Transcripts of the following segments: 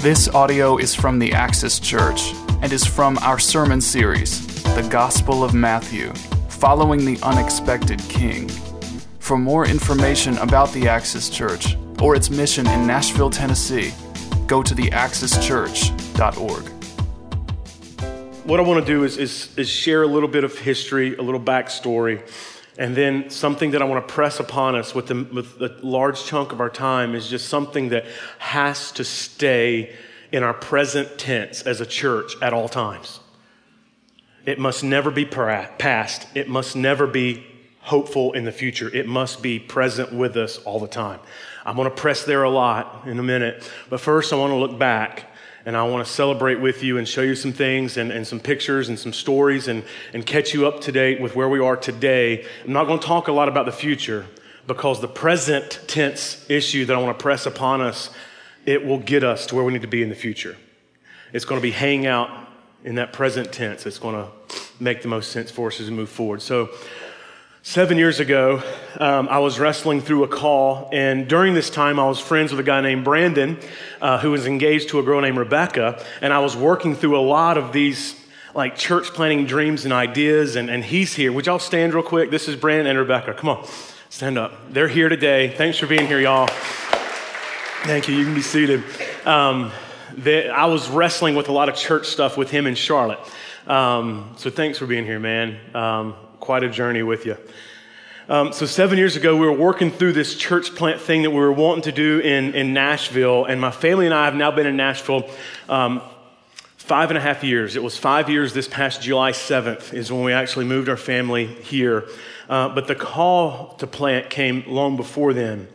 This audio is from the Axis Church and is from our sermon series, The Gospel of Matthew, Following the Unexpected King. For more information about the Axis Church or its mission in Nashville, Tennessee, go to theaxischurch.org. What I want to do is, is, is share a little bit of history, a little backstory, and then something that I want to press upon us with, the, with a large chunk of our time is just something that has to stay in our present tense as a church at all times. It must never be past. It must never be hopeful in the future. It must be present with us all the time. I'm going to press there a lot in a minute, but first I want to look back and I want to celebrate with you and show you some things and, and some pictures and some stories and, and catch you up to date with where we are today. I'm not going to talk a lot about the future because the present tense issue that I want to press upon us, it will get us to where we need to be in the future. It's going to be hanging out in that present tense. It's going to make the most sense for us as we move forward. So, Seven years ago, um, I was wrestling through a call, and during this time, I was friends with a guy named Brandon, uh, who was engaged to a girl named Rebecca, and I was working through a lot of these like church planning dreams and ideas, and, and he's here. Would y'all stand real quick? This is Brandon and Rebecca. Come on, stand up. They're here today. Thanks for being here, y'all. Thank you. You can be seated. Um, they, I was wrestling with a lot of church stuff with him in Charlotte. Um, so thanks for being here, man. Quite a journey with you. Um, so, seven years ago, we were working through this church plant thing that we were wanting to do in, in Nashville. And my family and I have now been in Nashville um, five and a half years. It was five years this past July 7th, is when we actually moved our family here. Uh, but the call to plant came long before then.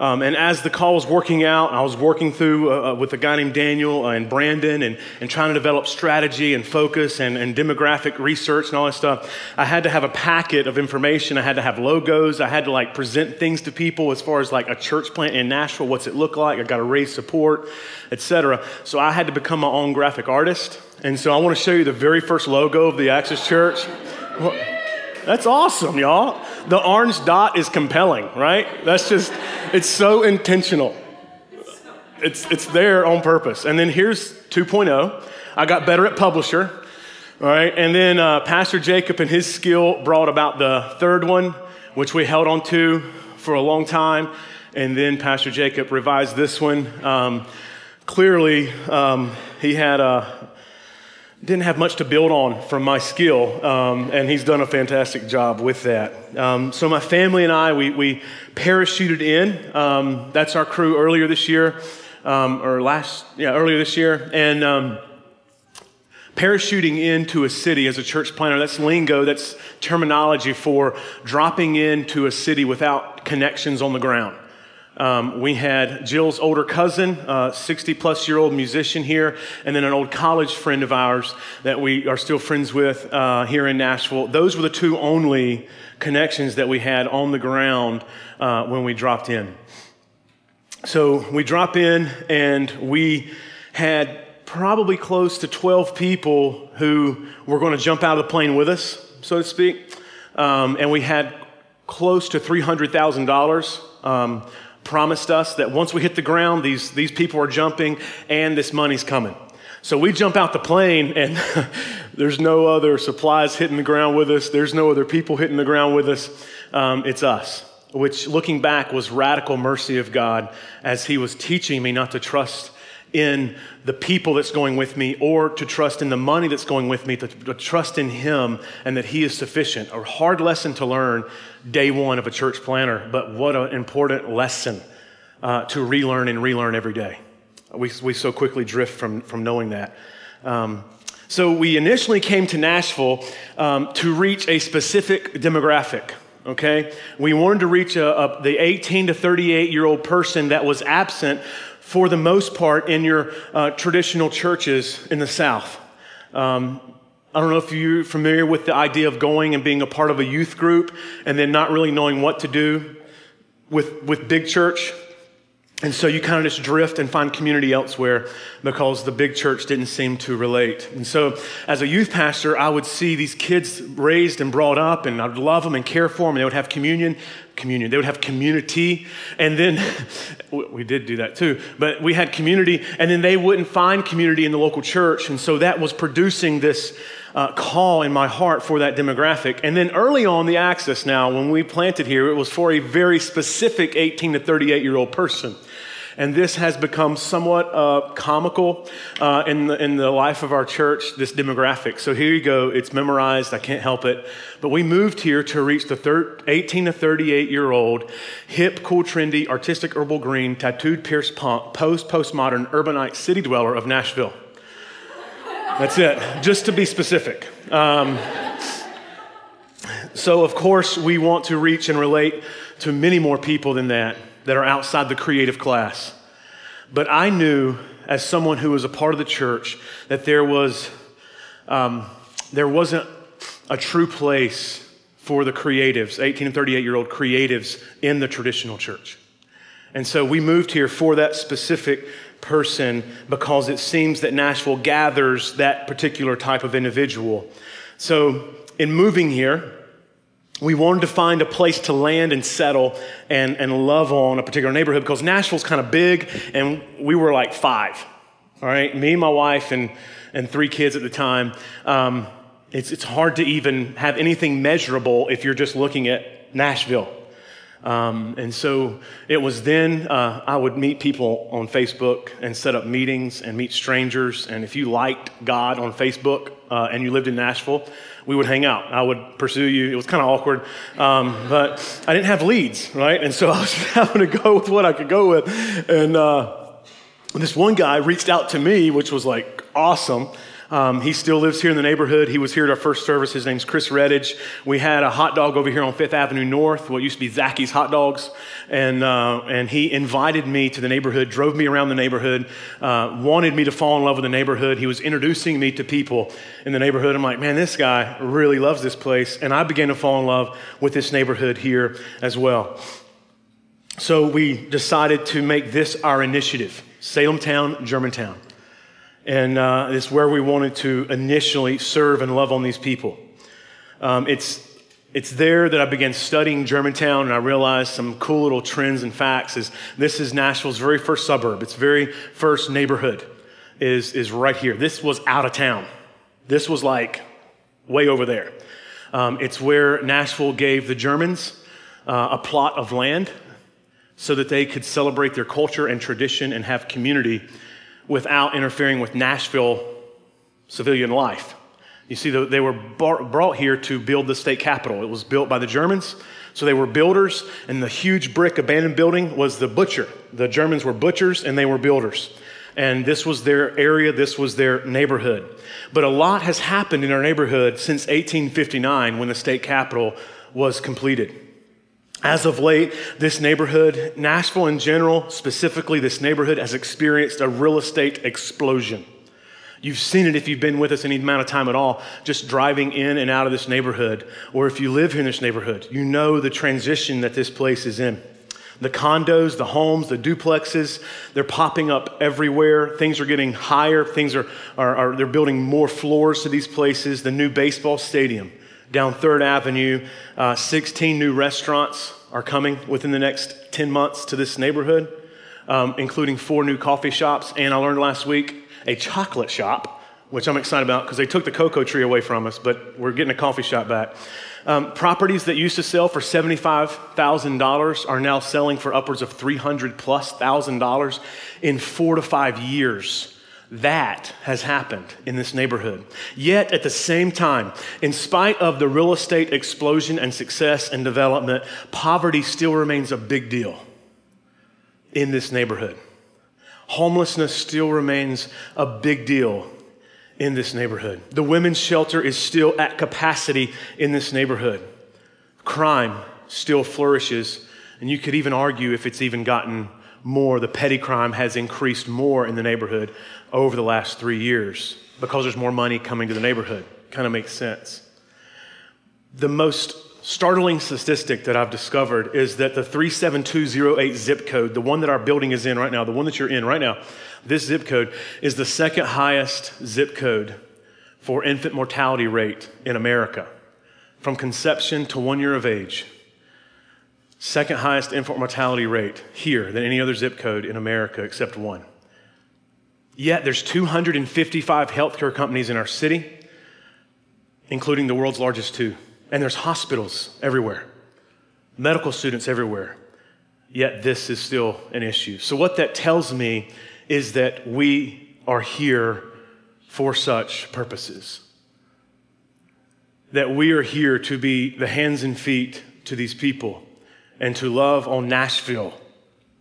Um, and as the call was working out, I was working through uh, uh, with a guy named Daniel and Brandon and, and trying to develop strategy and focus and, and demographic research and all that stuff. I had to have a packet of information. I had to have logos. I had to like present things to people as far as like a church plant in Nashville, what's it look like? I got to raise support, etc. So I had to become my own graphic artist. And so I want to show you the very first logo of the Axis Church. Well, that's awesome, y'all. The orange dot is compelling, right? That's just, it's so intentional. It's, it's there on purpose. And then here's 2.0. I got better at publisher, all right? And then uh, Pastor Jacob and his skill brought about the third one, which we held on to for a long time. And then Pastor Jacob revised this one. Um, clearly, um, he had a, didn't have much to build on from my skill, um, and he's done a fantastic job with that. Um, so my family and I, we, we parachuted in. Um, that's our crew earlier this year, um, or last, yeah, earlier this year, and um, parachuting into a city as a church planter. That's lingo. That's terminology for dropping into a city without connections on the ground. Um, we had Jill's older cousin, 60 plus year old musician here, and then an old college friend of ours that we are still friends with uh, here in Nashville. Those were the two only connections that we had on the ground uh, when we dropped in. So we drop in, and we had probably close to 12 people who were going to jump out of the plane with us, so to speak. Um, and we had close to $300,000 um, promised us that once we hit the ground, these, these people are jumping and this money's coming. So we jump out the plane, and there's no other supplies hitting the ground with us. There's no other people hitting the ground with us. Um, it's us, which looking back was radical mercy of God as He was teaching me not to trust in the people that's going with me or to trust in the money that's going with me, to, to, trust in Him and that He is sufficient. A hard lesson to learn day one of a church planter, but what an important lesson uh, to relearn and relearn every day. We, we so quickly drift from, from knowing that. Um, so we initially came to Nashville um, to reach a specific demographic. Okay, we wanted to reach a, a, the 18 to 38 year old person that was absent for the most part in your uh, traditional churches in the South. Um, I don't know if you're familiar with the idea of going and being a part of a youth group and then not really knowing what to do with, with big church. And so you kind of just drift and find community elsewhere because the big church didn't seem to relate. And so, as a youth pastor, I would see these kids raised and brought up, and I'd love them and care for them, they would have communion. Communion. They would have community. And then, we did do that too, but we had community, and then they wouldn't find community in the local church. And so that was producing this uh, call in my heart for that demographic. And then early on the axis now, when we planted here, it was for a very specific 18 to 38 year old person. And this has become somewhat uh, comical uh, in, the, in the life of our church, this demographic. So here you go. It's memorized. I can't help it. But we moved here to reach the thir- 18 to 38 year old, hip, cool, trendy, artistic herbal green, tattooed, pierced punk, post postmodern, urbanite city dweller of Nashville. That's it, just to be specific. Um, so, of course, we want to reach and relate to many more people than that that are outside the creative class. But I knew, as someone who was a part of the church, that there was um, there wasn't a true place for the creatives, 18 and 38 year old creatives in the traditional church. And so we moved here for that specific person because it seems that Nashville gathers that particular type of individual. So in moving here, we wanted to find a place to land and settle and, and love on a particular neighborhood because Nashville's kind of big and we were like five. All right, me, my wife, and, and three kids at the time. Um, it's, it's hard to even have anything measurable if you're just looking at Nashville. Um, and so it was then uh, I would meet people on Facebook and set up meetings and meet strangers. And if you liked God on Facebook uh, and you lived in Nashville, we would hang out. I would pursue you. It was kind of awkward, um, but I didn't have leads, right? And so I was having to go with what I could go with. And uh, this one guy reached out to me, which was like awesome. Um, he still lives here in the neighborhood. He was here at our first service. His name's Chris Redditch. We had a hot dog over here on Fifth Avenue North, what used to be Zacky's Hot Dogs. And, uh, and he invited me to the neighborhood, drove me around the neighborhood, uh, wanted me to fall in love with the neighborhood. He was introducing me to people in the neighborhood. I'm like, man, this guy really loves this place. And I began to fall in love with this neighborhood here as well. So we decided to make this our initiative Salemtown, Germantown. And uh, it's where we wanted to initially serve and love on these people. Um, it's, it's there that I began studying Germantown, and I realized some cool little trends and facts. Is this is Nashville's very first suburb, its very first neighborhood is, is right here. This was out of town. This was like way over there. Um, it's where Nashville gave the Germans uh, a plot of land so that they could celebrate their culture and tradition and have community without interfering with Nashville civilian life. You see, they were brought here to build the state capitol. It was built by the Germans. So they were builders, and the huge brick abandoned building was the butcher. The Germans were butchers, and they were builders. And this was their area, this was their neighborhood. But a lot has happened in our neighborhood since 1859 when the state capitol was completed. As of late, this neighborhood, Nashville in general, specifically this neighborhood, has experienced a real estate explosion. You've seen it if you've been with us any amount of time at all, just driving in and out of this neighborhood, or if you live here in this neighborhood, you know the transition that this place is in. The condos, the homes, the duplexes, they're popping up everywhere. Things are getting higher. Things are, are, are they're building more floors to these places. The new baseball stadium down Third Avenue. Uh, 16 new restaurants are coming within the next 10 months to this neighborhood, um, including four new coffee shops. And I learned last week a chocolate shop, which I'm excited about because they took the cocoa tree away from us, but we're getting a coffee shop back. Um, properties that used to sell for $75,000 are now selling for upwards of 300 plus thousand dollars in four to five years. That has happened in this neighborhood. Yet, at the same time, in spite of the real estate explosion and success and development, poverty still remains a big deal in this neighborhood. Homelessness still remains a big deal in this neighborhood. The women's shelter is still at capacity in this neighborhood. Crime still flourishes, and you could even argue if it's even gotten more, the petty crime has increased more in the neighborhood over the last three years because there's more money coming to the neighborhood. Kind of makes sense. The most startling statistic that I've discovered is that the 37208 zip code, the one that our building is in right now, the one that you're in right now, this zip code is the second highest zip code for infant mortality rate in America from conception to one year of age. Second highest infant mortality rate here than any other zip code in America except one. Yet there's 255 healthcare companies in our city, including the world's largest two. And there's hospitals everywhere, medical students everywhere. Yet this is still an issue. So, what that tells me is that we are here for such purposes. That we are here to be the hands and feet to these people and to love on Nashville,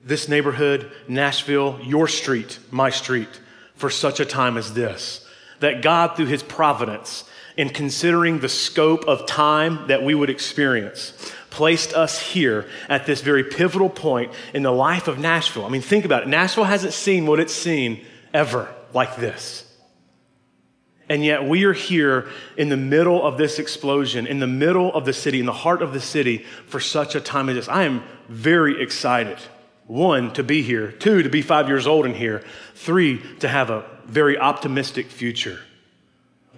this neighborhood, Nashville, your street, my street, for such a time as this. That God, through His providence, in considering the scope of time that we would experience, placed us here at this very pivotal point in the life of Nashville. I mean, think about it. Nashville hasn't seen what it's seen ever like this. And yet, we are here in the middle of this explosion, in the middle of the city, in the heart of the city, for such a time as this. I am very excited. One, to be here. Two, to be five years old and here. Three, to have a very optimistic future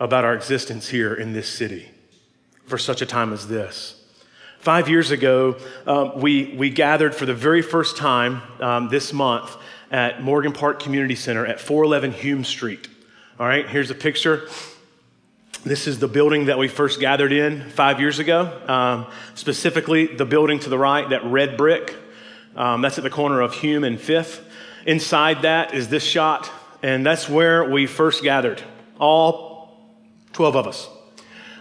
about our existence here in this city for such a time as this. Five years ago, um, we, we gathered for the very first time um, this month at Morgan Park Community Center at 411 Hume Street. All right, here's a picture. This is the building that we first gathered in five years ago, um, specifically the building to the right, that red brick. Um, that's at the corner of Hume and Fifth. Inside that is this shot, and that's where we first gathered. All 12 of us.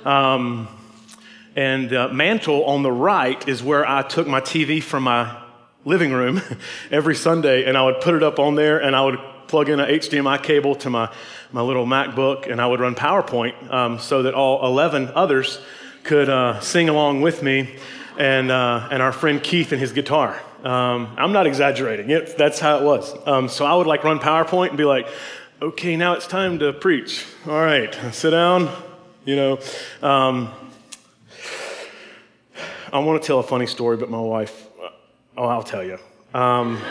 Um, and uh, mantle on the right is where I took my TV from my living room every Sunday, and I would put it up on there, and I would plug in an HDMI cable to my, my little MacBook, and I would run PowerPoint um, so that all 11 others could uh, sing along with me and, uh, and our friend Keith and his guitar. Um, I'm not exaggerating. It, that's how it was. Um, so I would like run PowerPoint and be like, okay, now it's time to preach. All right, sit down. You know, um, I want to tell a funny story, but my wife, oh, I'll tell you. Um,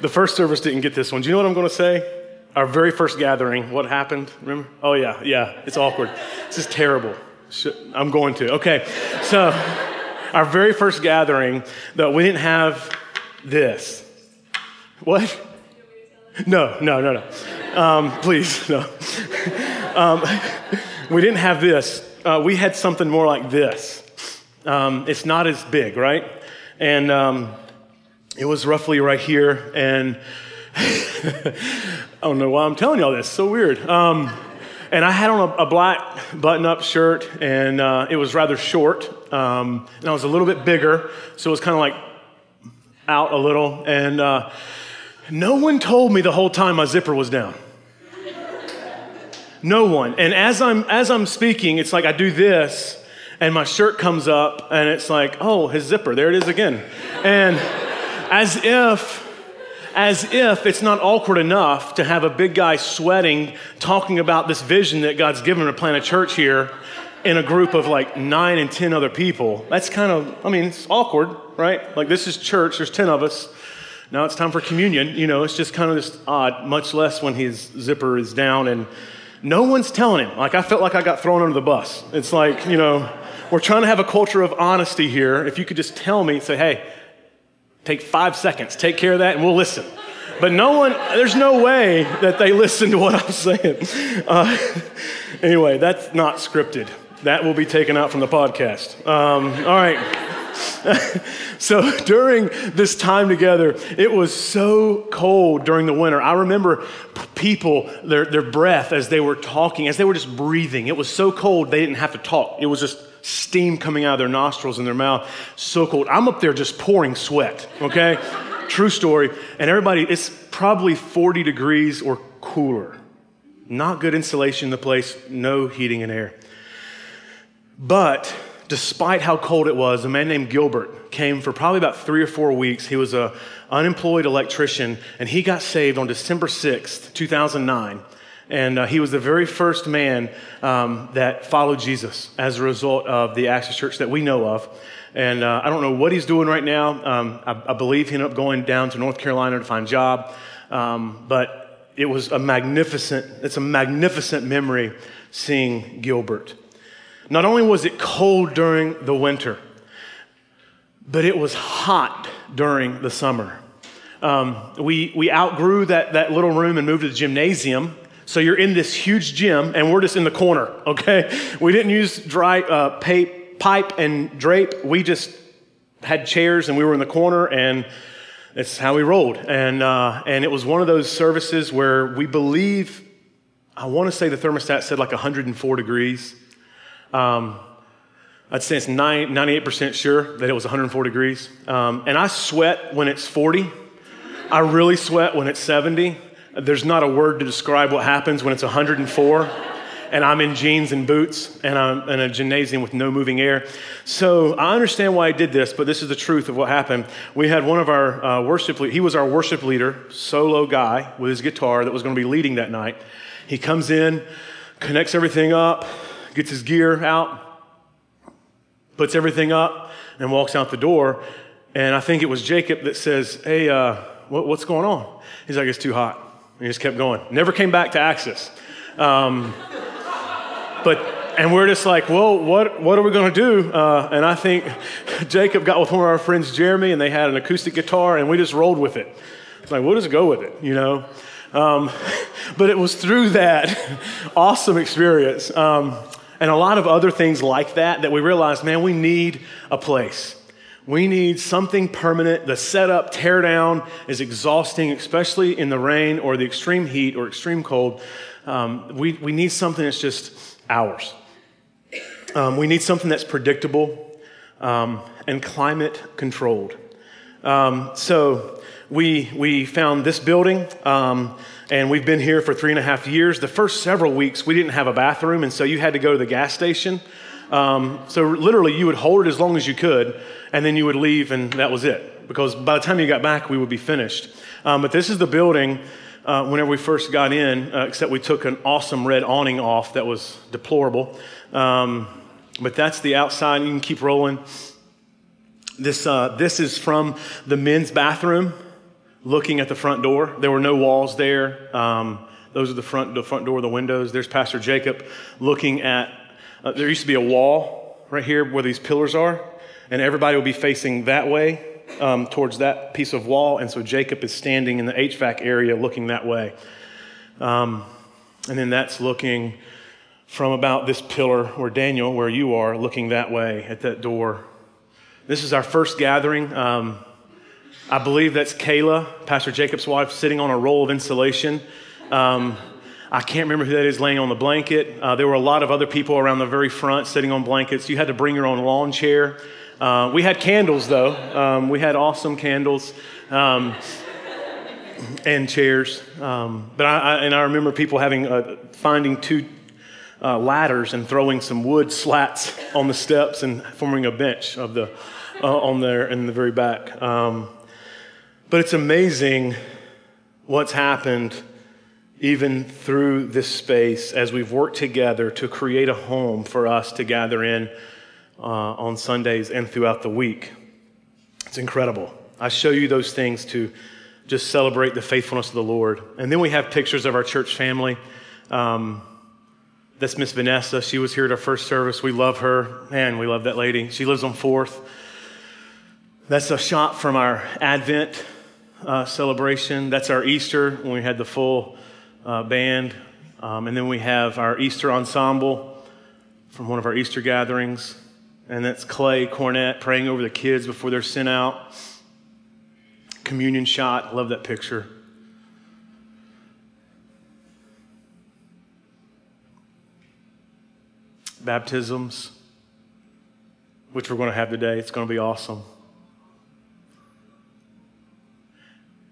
the first service didn't get this one. Do you know what I'm going to say? Our very first gathering, what happened? Remember? Oh, yeah, yeah, it's awkward. This is terrible. I'm going to. Okay, so our very first gathering, that we didn't have this. What? No, no, no, no. Um, please, no. um, we didn't have this. Uh, we had something more like this. Um, it's not as big, right? And um, it was roughly right here. And I don't know why I'm telling y'all this. So weird. Um, and I had on a, a black button-up shirt, and uh, it was rather short, um, and I was a little bit bigger, so it was kind of like out a little. And uh, no one told me the whole time my zipper was down. No one. And as I'm as I'm speaking, it's like I do this and my shirt comes up and it's like, "Oh, his zipper. There it is again." And as if as if it's not awkward enough to have a big guy sweating talking about this vision that God's given to plant a church here in a group of like 9 and 10 other people. That's kind of I mean, it's awkward, right? Like this is church, there's 10 of us now it's time for communion. You know, it's just kind of just odd, much less when his zipper is down and no one's telling him. Like, I felt like I got thrown under the bus. It's like, you know, we're trying to have a culture of honesty here. If you could just tell me, say, hey, take five seconds, take care of that, and we'll listen. But no one, there's no way that they listen to what I'm saying. Uh, anyway, that's not scripted. That will be taken out from the podcast. Um, all right. so during this time together, it was so cold during the winter. I remember people, their, their breath as they were talking, as they were just breathing. It was so cold they didn't have to talk. It was just steam coming out of their nostrils and their mouth. So cold. I'm up there just pouring sweat, okay? True story. And everybody, it's probably 40 degrees or cooler. Not good insulation in the place, no heating and air. But despite how cold it was, a man named Gilbert came for probably about three or four weeks. He was an unemployed electrician, and he got saved on December 6th, 2009. And uh, he was the very first man um, that followed Jesus as a result of the Axis Church that we know of. And uh, I don't know what he's doing right now. Um, I, I, believe he ended up going down to North Carolina to find a job. Um, but it was a magnificent, it's a magnificent memory seeing Gilbert. Not only was it cold during the winter, but it was hot during the summer. Um, we, we outgrew that, that little room and moved to the gymnasium. So you're in this huge gym, and we're just in the corner, okay? We didn't use dry uh, pipe and drape. We just had chairs, and we were in the corner, and that's how we rolled. And, uh, and it was one of those services where we believe, I want to say the thermostat said like 104 degrees. Um, I'd say it's 98% sure that it was 104 degrees. Um, and I sweat when it's 40. I really sweat when it's 70. There's not a word to describe what happens when it's 104 and I'm in jeans and boots and I'm in a gymnasium with no moving air. So I understand why I did this, but this is the truth of what happened. We had one of our uh, worship, leaders, he was our worship leader, solo guy with his guitar that was going to be leading that night. He comes in, connects everything up, gets his gear out, puts everything up, and walks out the door. And I think it was Jacob that says, Hey, uh, what, what's going on? He's like, It's too hot. He just kept going. Never came back to Axis. Um, but and we're just like, well, what what are we going to do? Uh, and I think Jacob got with one of our friends, Jeremy, and they had an acoustic guitar, and we just rolled with it. It's like, we'll just go with it, you know. Um, but it was through that awesome experience um, and a lot of other things like that that we realized, man, we need a place. We need something permanent. The setup, tear down is exhausting, especially in the rain or the extreme heat or extreme cold. Um, we, we need something that's just ours. Um, we need something that's predictable um, and climate controlled. Um, so we, we found this building. Um, and we've been here for three and a half years. The first several weeks, we didn't have a bathroom, and so you had to go to the gas station um, so literally, you would hold it as long as you could, and then you would leave, and that was it. Because by the time you got back, we would be finished. Um, but this is the building. Uh, whenever we first got in, uh, except we took an awesome red awning off that was deplorable. Um, but that's the outside. You can keep rolling. This, uh, this is from the men's bathroom, looking at the front door. There were no walls there. Um, those are the front, the front door, the windows. There's Pastor Jacob looking at uh, there used to be a wall right here where these pillars are, and everybody would be facing that way um, towards that piece of wall. And so Jacob is standing in the HVAC area looking that way. Um, and then that's looking from about this pillar where Daniel, where you are, looking that way at that door. This is our first gathering. Um, I believe that's Kayla, Pastor Jacob's wife, sitting on a roll of insulation. Um, I can't remember who that is laying on the blanket. Uh, there were a lot of other people around the very front sitting on blankets. You had to bring your own lawn chair. Uh, we had candles, though. Um, we had awesome candles um, and chairs. Um, but I, I, and I remember people having uh, finding two uh, ladders and throwing some wood slats on the steps and forming a bench of the uh, on there in the very back. Um, but it's amazing what's happened even through this space as we've worked together to create a home for us to gather in uh, on Sundays and throughout the week. It's incredible. I show you those things to just celebrate the faithfulness of the Lord. And then we have pictures of our church family. Um, that's Miss Vanessa. She was here at our first service. We love her. Man, we love that lady. She lives on 4th. That's a shot from our Advent uh, celebration. That's our Easter when we had the full uh, band. Um, and then we have our Easter ensemble from one of our Easter gatherings. And that's Clay Cornett praying over the kids before they're sent out. Communion shot. Love that picture. Baptisms, which we're going to have today. It's going to be awesome.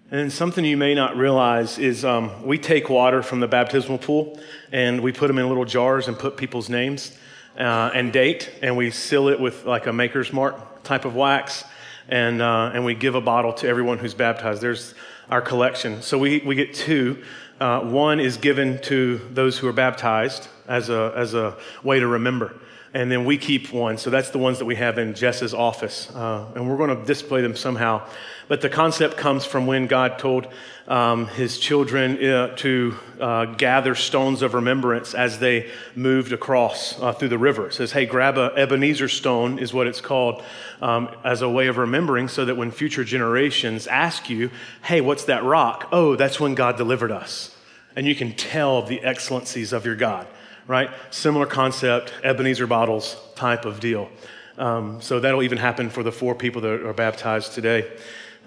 And something you may not realize is um, we take water from the baptismal pool and we put them in little jars and put people's names uh, and date, and we seal it with like a maker's mark type of wax, and, uh, and we give a bottle to everyone who's baptized. There's our collection. So we, we get two. Uh, one is given to those who are baptized as a, as a way to remember. And then we keep one. So that's the ones that we have in Jess's office. Uh, and we're going to display them somehow. But the concept comes from when God told um, his children uh, to uh, gather stones of remembrance as they moved across uh, through the river. It says, hey, grab a Ebenezer stone, is what it's called, um, as a way of remembering so that when future generations ask you, hey, what's that rock? Oh, that's when God delivered us. And you can tell the excellencies of your God, right? Similar concept, Ebenezer bottles type of deal. Um, so that'll even happen for the four people that are baptized today.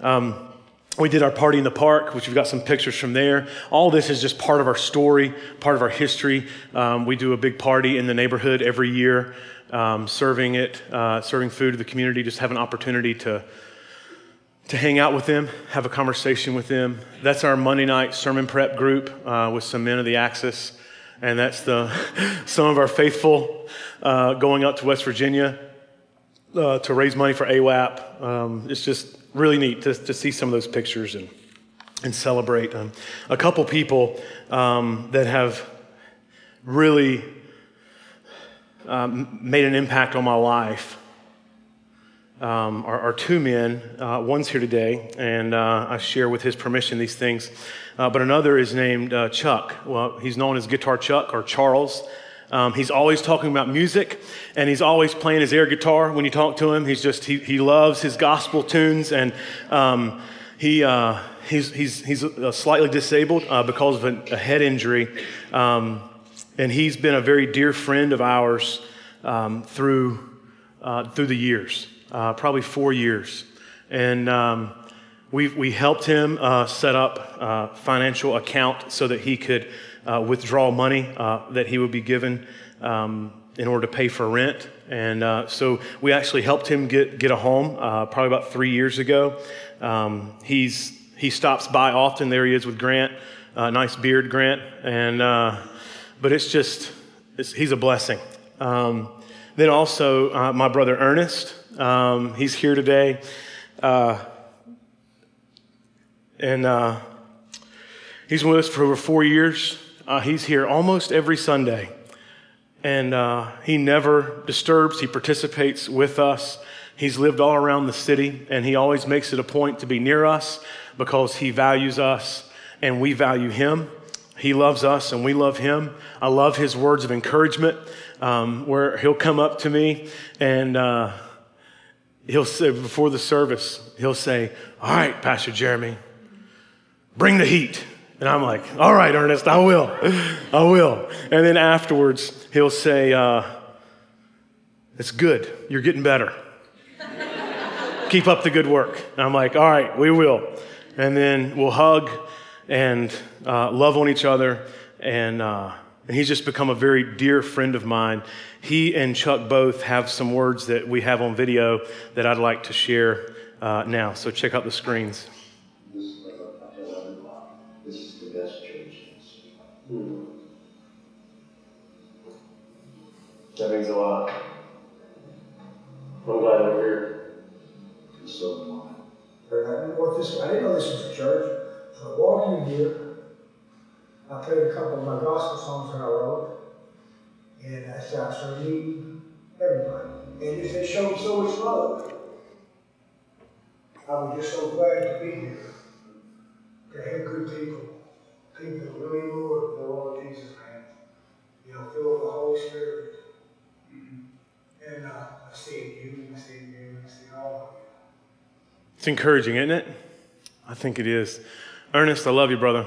Um, we did our party in the park, which we've got some pictures from there. All this is just part of our story, part of our history. Um, we do a big party in the neighborhood every year, um, serving it, uh, serving food to the community. Just have an opportunity to to hang out with them, have a conversation with them. That's our Monday night sermon prep group uh, with some men of the Axis, and that's the some of our faithful uh, going up to West Virginia uh, to raise money for AWAP. Um, it's just really neat to, to see some of those pictures and, and celebrate. Um, a couple people um, that have really um, made an impact on my life um, are, are, two men. Uh, one's here today, and uh, I share with his permission these things. Uh, but another is named uh, Chuck. Well, he's known as Guitar Chuck or Charles. Um, he's always talking about music, and he's always playing his air guitar when you talk to him. He's just, he, he loves his gospel tunes, and um, he, uh, he's, he's, he's slightly disabled uh, because of a, a head injury. Um, and he's been a very dear friend of ours um, through, uh, through the years, uh, probably four years. And um, we we helped him uh, set up a uh, financial account so that he could uh, withdraw money uh, that he would be given um, in order to pay for rent. And uh, so we actually helped him get, get a home uh, probably about three years ago. Um, he's, he stops by often. There he is with Grant. Uh, nice beard, Grant. And, uh, but it's just, it's, he's a blessing. Um, then also, my brother Ernest. Um, he's here today. and he's with us for over four years. Uh, he's here almost every Sunday. And uh, he never disturbs, he participates with us. He's lived all around the city, and he always makes it a point to be near us because he values us and we value him. He loves us and we love him. I love his words of encouragement um, where he'll come up to me and uh, he'll say, before the service, he'll say, All right, Pastor Jeremy, bring the heat. And I'm like, all right, Ernest, I will. I will. And then afterwards, he'll say, uh, it's good. You're getting better. Keep up the good work. And I'm like, all right, we will. And then we'll hug and uh, love on each other. And, uh, and he's just become a very dear friend of mine. He and Chuck both have some words that we have on video that I'd like to share uh, now. So check out the screens. That means a lot. I'm glad I'm here. So am I. I didn't, know this, I didn't know this was a church. So I walked in here. I played a couple of my gospel songs that I wrote. And I started meeting everybody. And just, they showed so much love. I was just so glad to be here. To have good people people really Lord, the Lord Jesus' hands. You know, fill with the Holy Spirit. And uh, I see you, I see you, I see all of you. It's encouraging, isn't it? I think it is. Ernest, I love you, brother.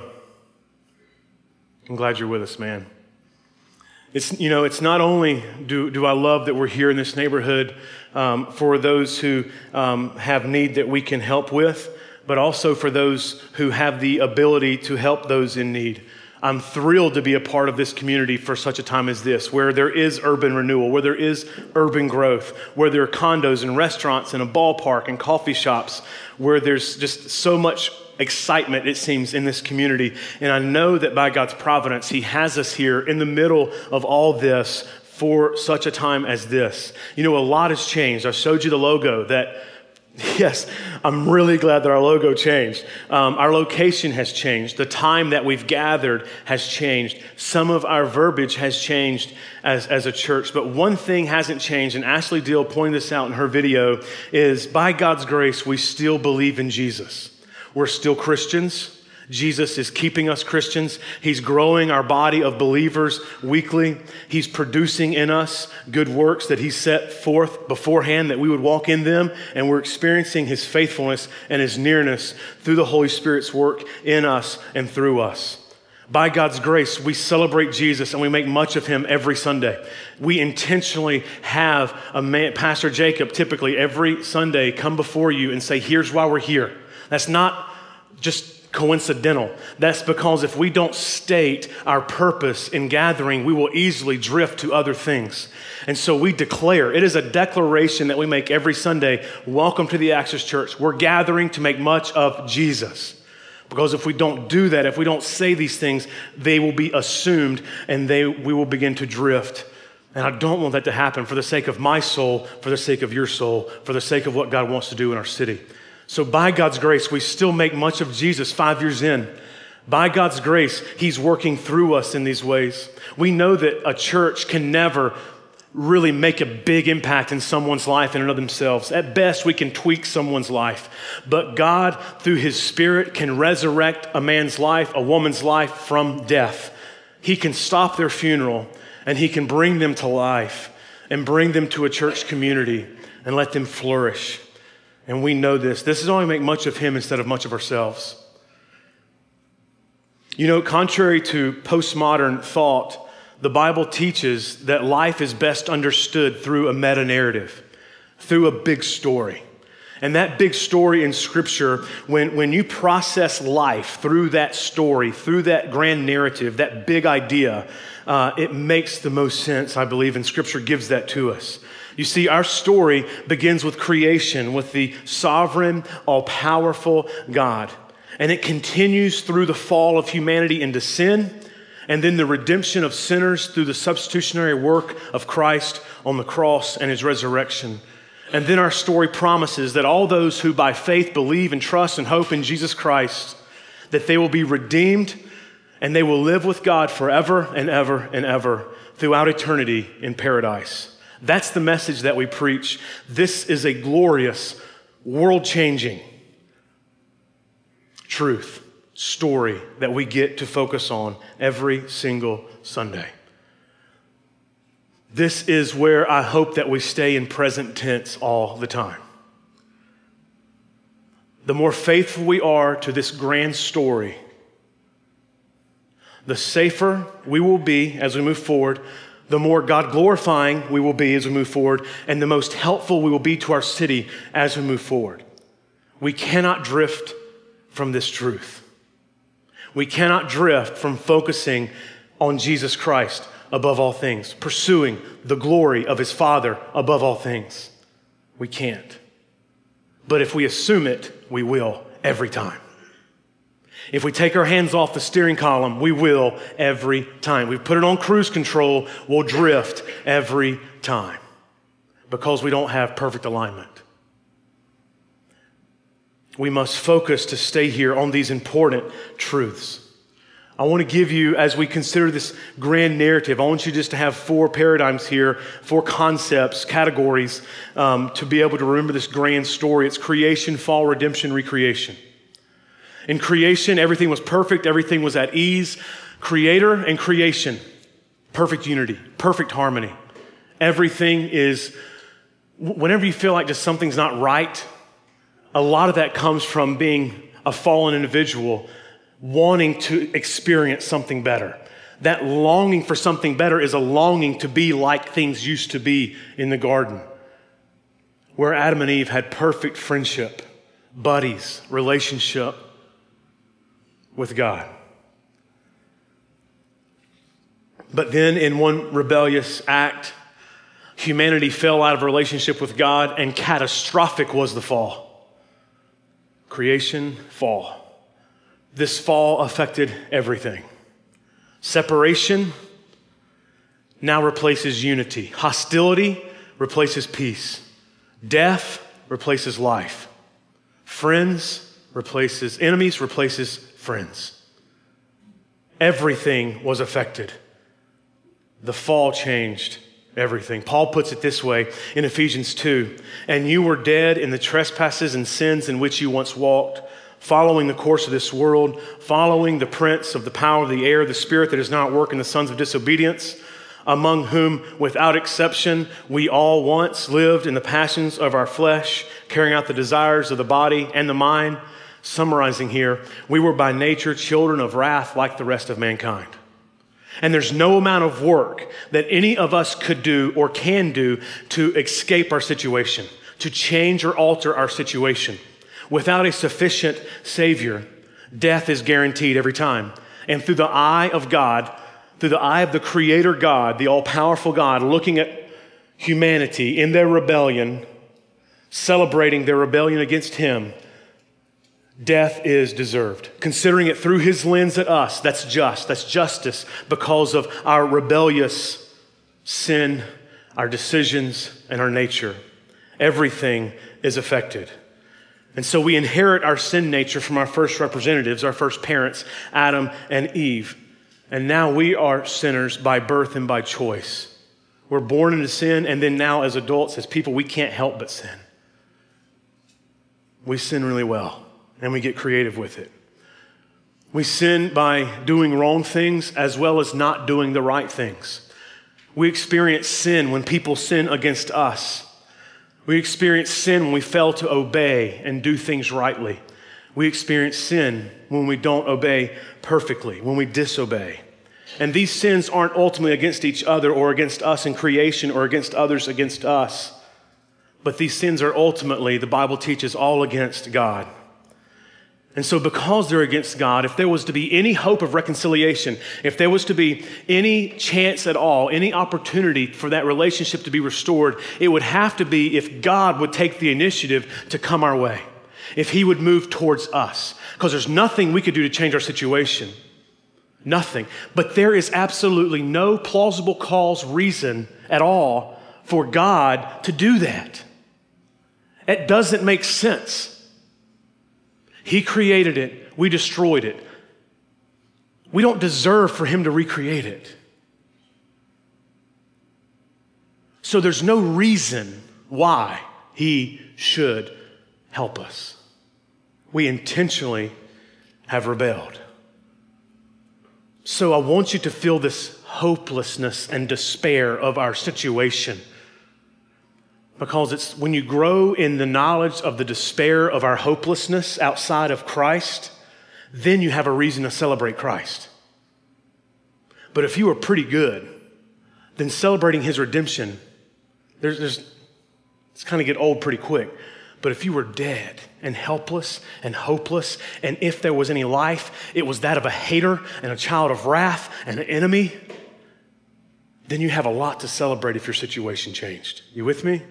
I'm glad you're with us, man. It's, you know, it's not only do, do I love that we're here in this neighborhood um, for those who um, have need that we can help with, but also for those who have the ability to help those in need. I'm thrilled to be a part of this community for such a time as this, where there is urban renewal, where there is urban growth, where there are condos and restaurants and a ballpark and coffee shops, where there's just so much excitement, it seems, in this community. And I know that by God's providence, He has us here in the middle of all this for such a time as this. You know, a lot has changed. I showed you the logo that Yes, I'm really glad that our logo changed. Um, our location has changed. The time that we've gathered has changed. Some of our verbiage has changed as, as a church. But one thing hasn't changed, and Ashley Deal pointed this out in her video, is by God's grace, we still believe in Jesus. We're still Christians. Jesus is keeping us Christians. He's growing our body of believers weekly. He's producing in us good works that He set forth beforehand that we would walk in them. And we're experiencing His faithfulness and His nearness through the Holy Spirit's work in us and through us. By God's grace, we celebrate Jesus and we make much of him every Sunday. We intentionally have a man, Pastor Jacob, typically every Sunday, come before you and say, Here's why we're here. That's not just coincidental. That's because if we don't state our purpose in gathering, we will easily drift to other things. And so we declare, it is a declaration that we make every Sunday Welcome to the Axis Church. We're gathering to make much of Jesus. Because if we don't do that, if we don't say these things, they will be assumed and they, we will begin to drift. And I don't want that to happen for the sake of my soul, for the sake of your soul, for the sake of what God wants to do in our city. So, by God's grace, we still make much of Jesus five years in. By God's grace, He's working through us in these ways. We know that a church can never really make a big impact in someone's life in and of themselves. At best, we can tweak someone's life. But God, through His Spirit, can resurrect a man's life, a woman's life from death. He can stop their funeral and He can bring them to life and bring them to a church community and let them flourish. And we know this. This is only make much of him instead of much of ourselves. You know, contrary to postmodern thought, the Bible teaches that life is best understood through a meta narrative, through a big story. And that big story in Scripture, when, when you process life through that story, through that grand narrative, that big idea, uh, it makes the most sense, I believe, and Scripture gives that to us. You see, our story begins with creation, with the sovereign, all powerful God. And it continues through the fall of humanity into sin, and then the redemption of sinners through the substitutionary work of Christ on the cross and his resurrection. And then our story promises that all those who by faith believe and trust and hope in Jesus Christ, that they will be redeemed and they will live with God forever and ever and ever throughout eternity in paradise. That's the message that we preach. This is a glorious, world changing truth, story that we get to focus on every single Sunday. This is where I hope that we stay in present tense all the time. The more faithful we are to this grand story, the safer we will be as we move forward, the more God glorifying we will be as we move forward, and the most helpful we will be to our city as we move forward. We cannot drift from this truth. We cannot drift from focusing on Jesus Christ above all things, pursuing the glory of his Father above all things. We can't. But if we assume it, we will every time. If we take our hands off the steering column, we will every time. We put it on cruise control, we'll drift every time because we don't have perfect alignment. We must focus to stay here on these important truths. I want to give you, as we consider this grand narrative, I want you just to have four paradigms here, four concepts, categories, um, to be able to remember this grand story. It's creation, fall, redemption, recreation. In creation, everything was perfect, everything was at ease. Creator and creation, perfect unity, perfect harmony. Everything is, whenever you feel like just something's not right, a lot of that comes from being a fallen individual wanting to experience something better. That longing for something better is a longing to be like things used to be in the garden, where Adam and Eve had perfect friendship, buddies, relationship, with God. But then, in one rebellious act, humanity fell out of relationship with God, and catastrophic was the fall. Creation, fall. This fall affected everything. Separation now replaces unity, hostility replaces peace, death replaces life. Friends replaces enemies, replaces friends. Everything was affected. The fall changed everything. Paul puts it this way in Ephesians 2 And you were dead in the trespasses and sins in which you once walked, following the course of this world, following the prince of the power of the air, the spirit that is now at work in the sons of disobedience, among whom, without exception, we all once lived in the passions of our flesh, carrying out the desires of the body and the mind. Summarizing here, we were by nature children of wrath like the rest of mankind. And there's no amount of work that any of us could do or can do to escape our situation, to change or alter our situation. Without a sufficient Savior, death is guaranteed every time. And through the eye of God, through the eye of the Creator God, the all powerful God, looking at humanity in their rebellion, celebrating their rebellion against Him, death is deserved. Considering it through his lens at us, that's just, that's justice because of our rebellious sin, our decisions, and our nature. Everything is affected. And so we inherit our sin nature from our first representatives, our first parents, Adam and Eve. And now we are sinners by birth and by choice. We're born into sin, and then now as adults, as people, we can't help but sin. We sin really well and we get creative with it. We sin by doing wrong things as well as not doing the right things. We experience sin when people sin against us. We experience sin when we fail to obey and do things rightly. We experience sin when we don't obey perfectly, when we disobey. And these sins aren't ultimately against each other or against us in creation or against others against us. But these sins are ultimately, the Bible teaches, all against God. And so, because they're against God, if there was to be any hope of reconciliation, if there was to be any chance at all, any opportunity for that relationship to be restored, it would have to be if God would take the initiative to come our way, if He would move towards us. Because there's nothing we could do to change our situation. Nothing. But there is absolutely no plausible cause, reason at all for God to do that. It doesn't make sense. He created it, we destroyed it. We don't deserve for Him to recreate it. So there's no reason why He should help us. We intentionally have rebelled. So I want you to feel this hopelessness and despair of our situation because it's when you grow in the knowledge of the despair of our hopelessness outside of Christ, then you have a reason to celebrate Christ. But if you are pretty good, then celebrating his redemption, there's, there's it's kind of get old pretty quick. But if you were dead and helpless and hopeless, and if there was any life, it was that of a hater and a child of wrath and an enemy, then you have a lot to celebrate if your situation changed. You with me?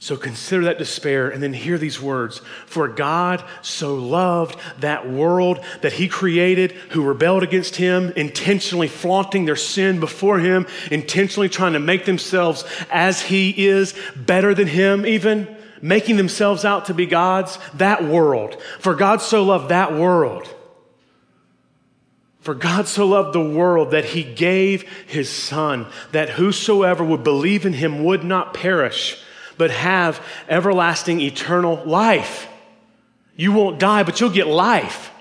So consider that despair and then hear these words. For God so loved that world that he created who rebelled against him, intentionally flaunting their sin before him, intentionally trying to make themselves as he is, better than him even, making themselves out to be gods. That world. For God so loved that world. For God so loved the world that he gave his son, that whosoever would believe in him would not perish but have everlasting eternal life. You won't die, but you'll get life.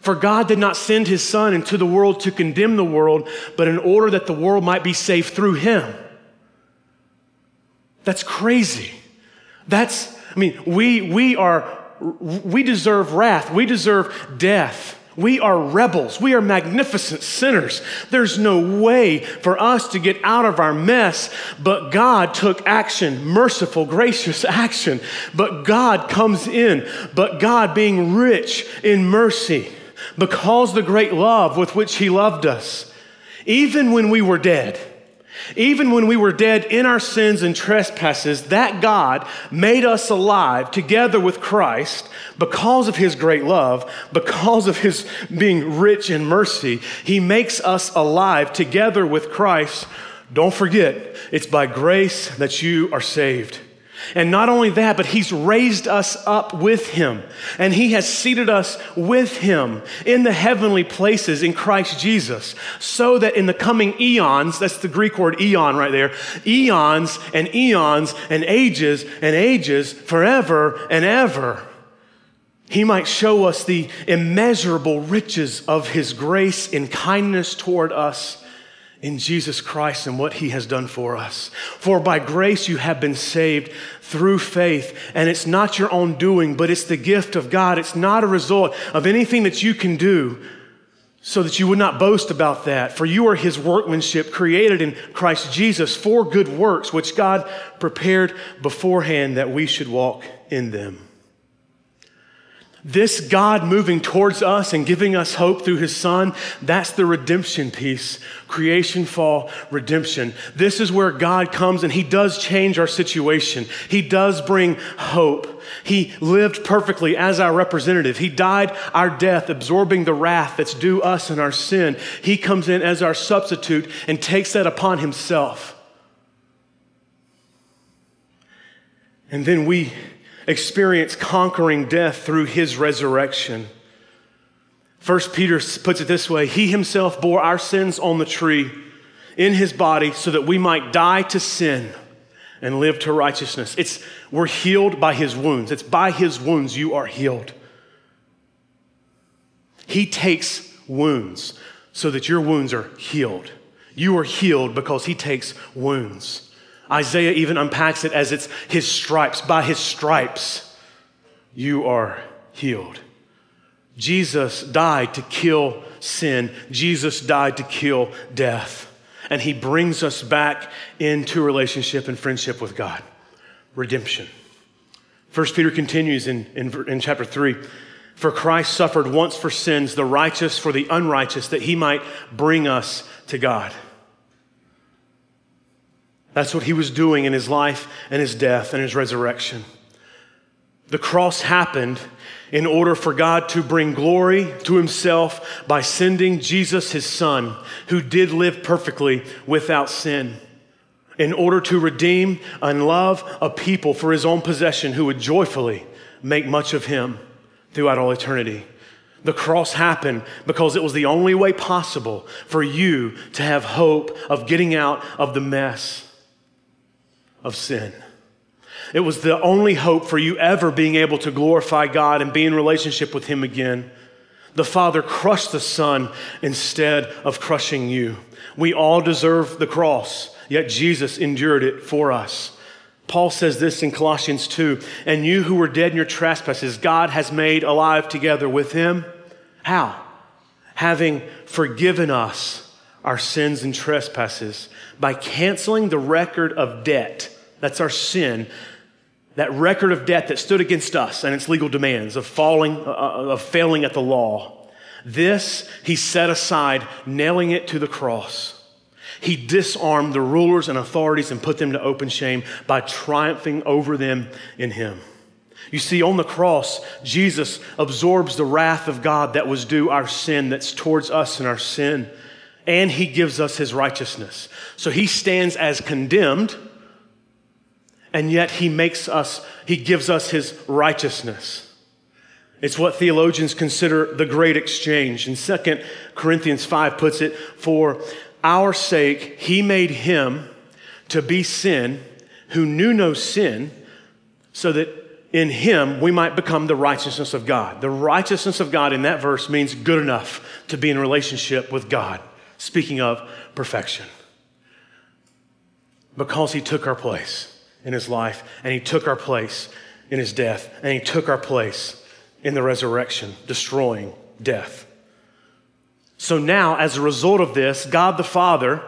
For God did not send his Son into the world to condemn the world, but in order that the world might be saved through him. That's crazy. That's, I mean, we, we are, we deserve wrath. We deserve death. We are rebels. We are magnificent sinners. There's no way for us to get out of our mess, but God took action, merciful, gracious action. But God comes in, but God being rich in mercy, because the great love with which He loved us, even when we were dead even when we were dead in our sins and trespasses, that God made us alive together with Christ because of his great love, because of his being rich in mercy. He makes us alive together with Christ. Don't forget, it's by grace that you are saved. And not only that, but He's raised us up with Him. And He has seated us with Him in the heavenly places in Christ Jesus. So that in the coming eons, that's the Greek word eon right there, eons and eons and ages and ages, forever and ever, He might show us the immeasurable riches of His grace in kindness toward us in Jesus Christ and what he has done for us. For by grace you have been saved through faith, and it's not your own doing, but it's the gift of God. It's not a result of anything that you can do so that you would not boast about that. For you are his workmanship created in Christ Jesus for good works, which God prepared beforehand that we should walk in them. This God moving towards us and giving us hope through his son, that's the redemption piece. Creation, fall, redemption. This is where God comes and he does change our situation. He does bring hope. He lived perfectly as our representative. He died our death, absorbing the wrath that's due us and our sin. He comes in as our substitute and takes that upon himself. And then we experience conquering death through his resurrection. First Peter puts it this way He himself bore our sins on the tree in his body so that we might die to sin and live to righteousness. It's we're healed by his wounds. It's by his wounds you are healed. He takes wounds so that your wounds are healed. You are healed because he takes wounds. Isaiah even unpacks it as it's his stripes. By his stripes, you are healed. Jesus died to kill sin, Jesus died to kill death. And he brings us back into relationship and friendship with God. Redemption. First Peter continues in, in, in chapter 3 For Christ suffered once for sins, the righteous for the unrighteous, that he might bring us to God. That's what he was doing in his life and his death and his resurrection. The cross happened in order for God to bring glory to himself by sending Jesus, his son, who did live perfectly without sin, in order to redeem and love a people for his own possession who would joyfully make much of him throughout all eternity. The cross happened because it was the only way possible for you to have hope of getting out of the mess of sin. It was the only hope for you ever being able to glorify God and be in relationship with Him again. The Father crushed the Son instead of crushing you. We all deserve the cross, yet Jesus endured it for us. Paul says this in Colossians 2 And you who were dead in your trespasses, God has made alive together with Him. How? Having forgiven us our sins and trespasses by canceling the record of debt. That's our sin. That record of debt that stood against us and its legal demands of falling, uh, uh, of failing at the law. This he set aside, nailing it to the cross. He disarmed the rulers and authorities and put them to open shame by triumphing over them in him. You see, on the cross, Jesus absorbs the wrath of God that was due our sin, that's towards us and our sin and he gives us his righteousness. So he stands as condemned, and yet he makes us, he gives us his righteousness. It's what theologians consider the great exchange. And Second Corinthians 5 puts it, For our sake, he made him to be sin who knew no sin, so that in him we might become the righteousness of God. The righteousness of God in that verse means good enough to be in relationship with God. Speaking of perfection. Because he took our place in his life, and he took our place in his death, and he took our place in the resurrection, destroying death. So now, as a result of this, God the Father,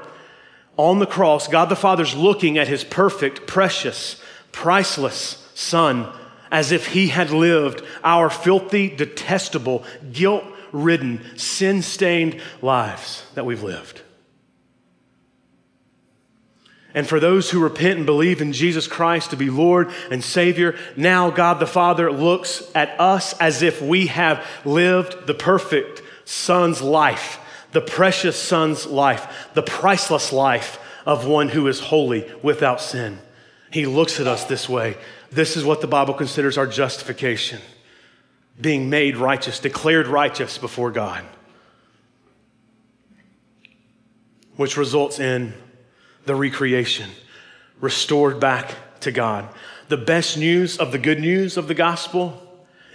on the cross, God the Father's looking at his perfect, precious, priceless Son as if he had lived our filthy, detestable, guilt ridden, sin stained lives that we've lived. And for those who repent and believe in Jesus Christ to be Lord and Savior, now God the Father looks at us as if we have lived the perfect Son's life, the precious Son's life, the priceless life of one who is holy without sin. He looks at us this way. This is what the Bible considers our justification being made righteous, declared righteous before God, which results in the recreation, restored back to God. The best news of the good news of the gospel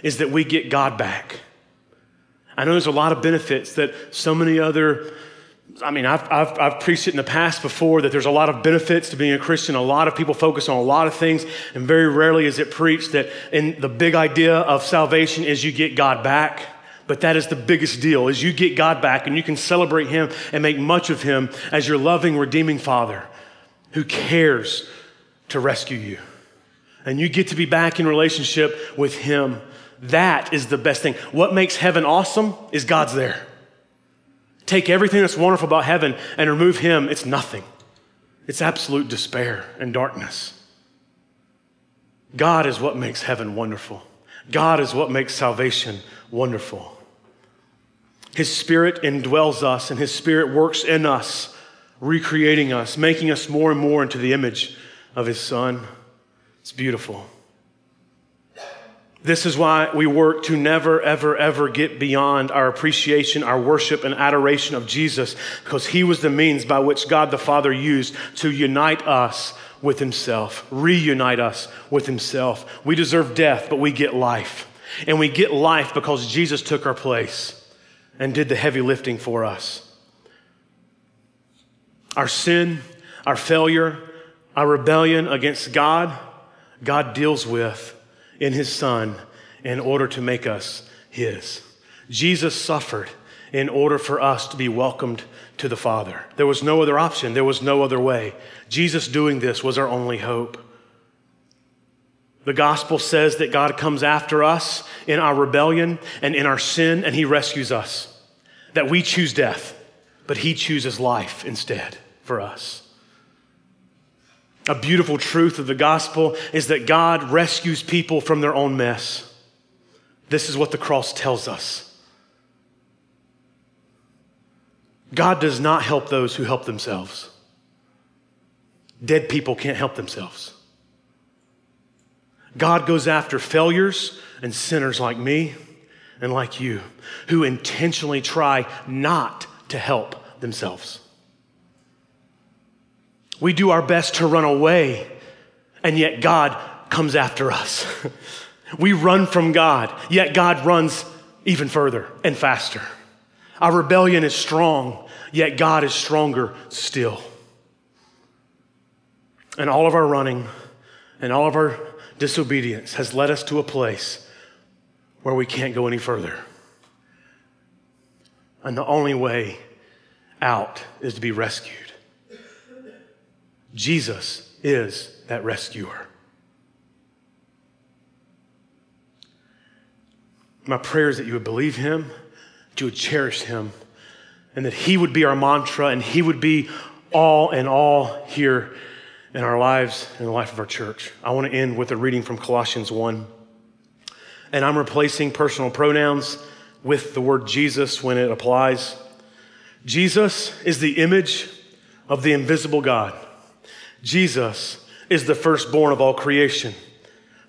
is that we get God back. I know there's a lot of benefits that so many other I mean, I've, I've, I've, preached it in the past before that there's a lot of benefits to being a Christian. A lot of people focus on a lot of things, and very rarely is it preached that in the big idea of salvation is you get God back. But that is the biggest deal, is you get God back and you can celebrate Him and make much of Him as your loving, redeeming Father who cares to rescue you. And you get to be back in relationship with Him. That is the best thing. What makes heaven awesome is God's there take everything that's wonderful about heaven and remove him, it's nothing. It's absolute despair and darkness. God is what makes heaven wonderful. God is what makes salvation wonderful. His Spirit indwells us, and His Spirit works in us, recreating us, making us more and more into the image of His Son. It's beautiful. This is why we work to never, ever, ever get beyond our appreciation, our worship, and adoration of Jesus, because he was the means by which God the Father used to unite us with himself, reunite us with himself. We deserve death, but we get life. And we get life because Jesus took our place and did the heavy lifting for us. Our sin, our failure, our rebellion against God, God deals with in his son in order to make us his. Jesus suffered in order for us to be welcomed to the Father. There was no other option, there was no other way. Jesus doing this was our only hope. The gospel says that God comes after us in our rebellion and in our sin, and he rescues us. That we choose death, but he chooses life instead for us. A beautiful truth of the gospel is that God rescues people from their own mess. This is what the cross tells us. God does not help those who help themselves. Dead people can't help themselves. God goes after failures and sinners like me and like you who intentionally try not to help themselves. We do our best to run away, and yet God comes after us. we run from God, yet God runs even further and faster. Our rebellion is strong, yet God is stronger still. And all of our running and all of our disobedience has led us to a place where we can't go any further. And the only way out is to be rescued. Jesus is that rescuer. My prayer is that you would believe him, that you would cherish him, and that he would be our mantra and he would be all and all here in our lives and the life of our church. I want to end with a reading from Colossians 1. And I'm replacing personal pronouns with the word Jesus when it applies. Jesus is the image of the invisible God. Jesus is the firstborn of all creation.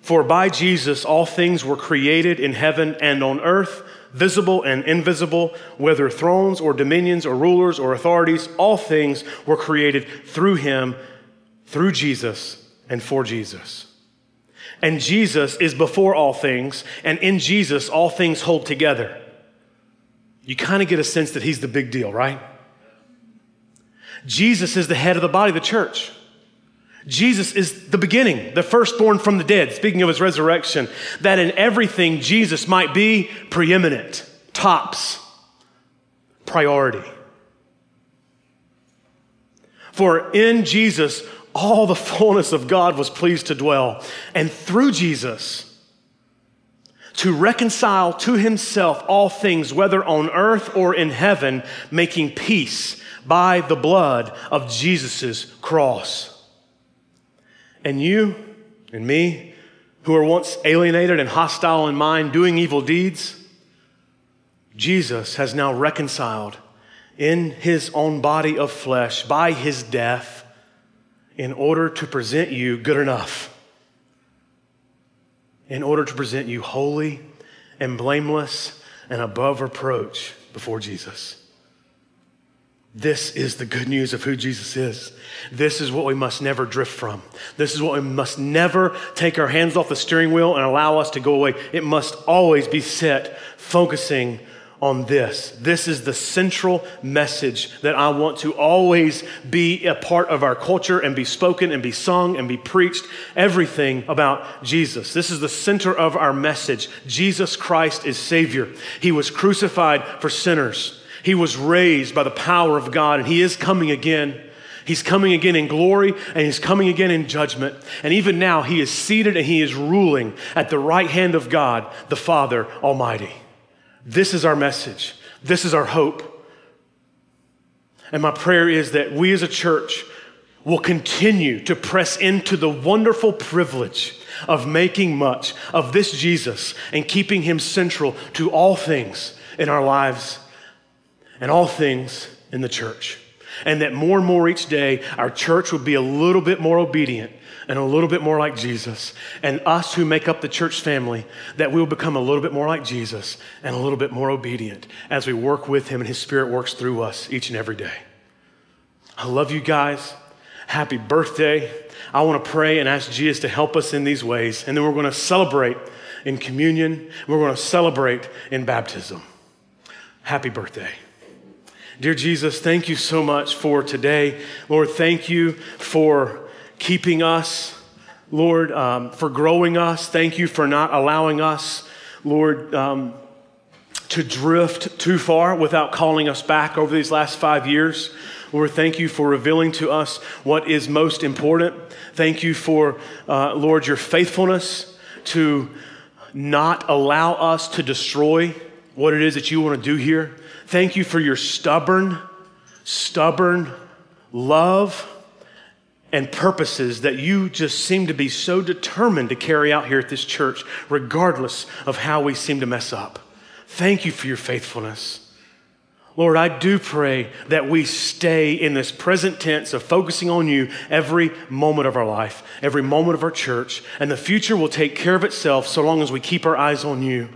For by Jesus all things were created in heaven and on earth, visible and invisible, whether thrones or dominions or rulers or authorities, all things were created through him, through Jesus, and for Jesus. And Jesus is before all things, and in Jesus all things hold together. You kind of get a sense that he's the big deal, right? Jesus is the head of the body, the church. Jesus is the beginning, the firstborn from the dead, speaking of his resurrection, that in everything Jesus might be preeminent, tops, priority. For in Jesus, all the fullness of God was pleased to dwell. And through Jesus, to reconcile to himself all things, whether on earth or in heaven, making peace by the blood of Jesus' cross. And you and me, who were once alienated and hostile in mind, doing evil deeds, Jesus has now reconciled in his own body of flesh by his death in order to present you good enough, in order to present you holy and blameless and above reproach before Jesus. This is the good news of who Jesus is. This is what we must never drift from. This is what we must never take our hands off the steering wheel and allow us to go away. It must always be set focusing on this. This is the central message that I want to always be a part of our culture and be spoken and be sung and be preached. Everything about Jesus. This is the center of our message. Jesus Christ is Savior. He was crucified for sinners. He was raised by the power of God, and He is coming again. He's coming again in glory and he's coming again in judgment. And even now, he is seated and he is ruling at the right hand of God, the Father Almighty. This is our message. This is our hope. And my prayer is that we as a church will continue to press into the wonderful privilege of making much of this Jesus and keeping him central to all things in our lives and all things in the church. And that more and more each day, our church would be a little bit more obedient and a little bit more like Jesus. And us who make up the church family, that we will become a little bit more like Jesus and a little bit more obedient as we work with Him and His Spirit works through us each and every day. I love you guys. Happy birthday. I want to pray and ask Jesus to help us in these ways. And then we're going to celebrate in communion, we're going to celebrate in baptism. Happy birthday. Dear Jesus, thank you so much for today. Lord, thank you for keeping us. Lord, um, for growing us. Thank you for not allowing us, Lord, um, to drift too far without calling us back over these last five years. Lord, thank you for revealing to us what is most important. Thank you for, uh, Lord, your faithfulness to not allow us to destroy what it is that you want to do here. Thank you for your stubborn, stubborn love and purposes that you just seem to be so determined to carry out here at this church, regardless of how we seem to mess up. Thank you for your faithfulness. Lord, I do pray that we stay in this present tense of focusing on you every moment of our life, every moment of our church, and the future will take care of itself so long as we keep our eyes on you.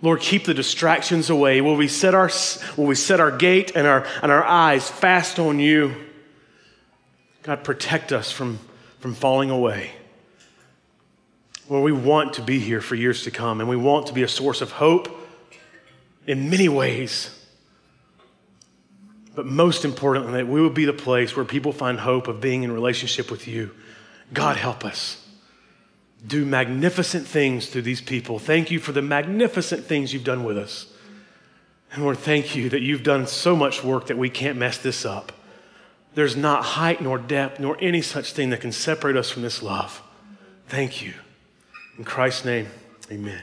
Lord, keep the distractions away. Will we set our, will we set our gate and our, and our eyes fast on you? God, protect us from, from falling away. Lord, we want to be here for years to come, and we want to be a source of hope in many ways. But most importantly, that we will be the place where people find hope of being in relationship with you. God, help us do magnificent things through these people. Thank you for the magnificent things you've done with us. And Lord, thank you that you've done so much work that we can't mess this up. There's not height nor depth nor any such thing that can separate us from this love. Thank you. In Christ's name, amen.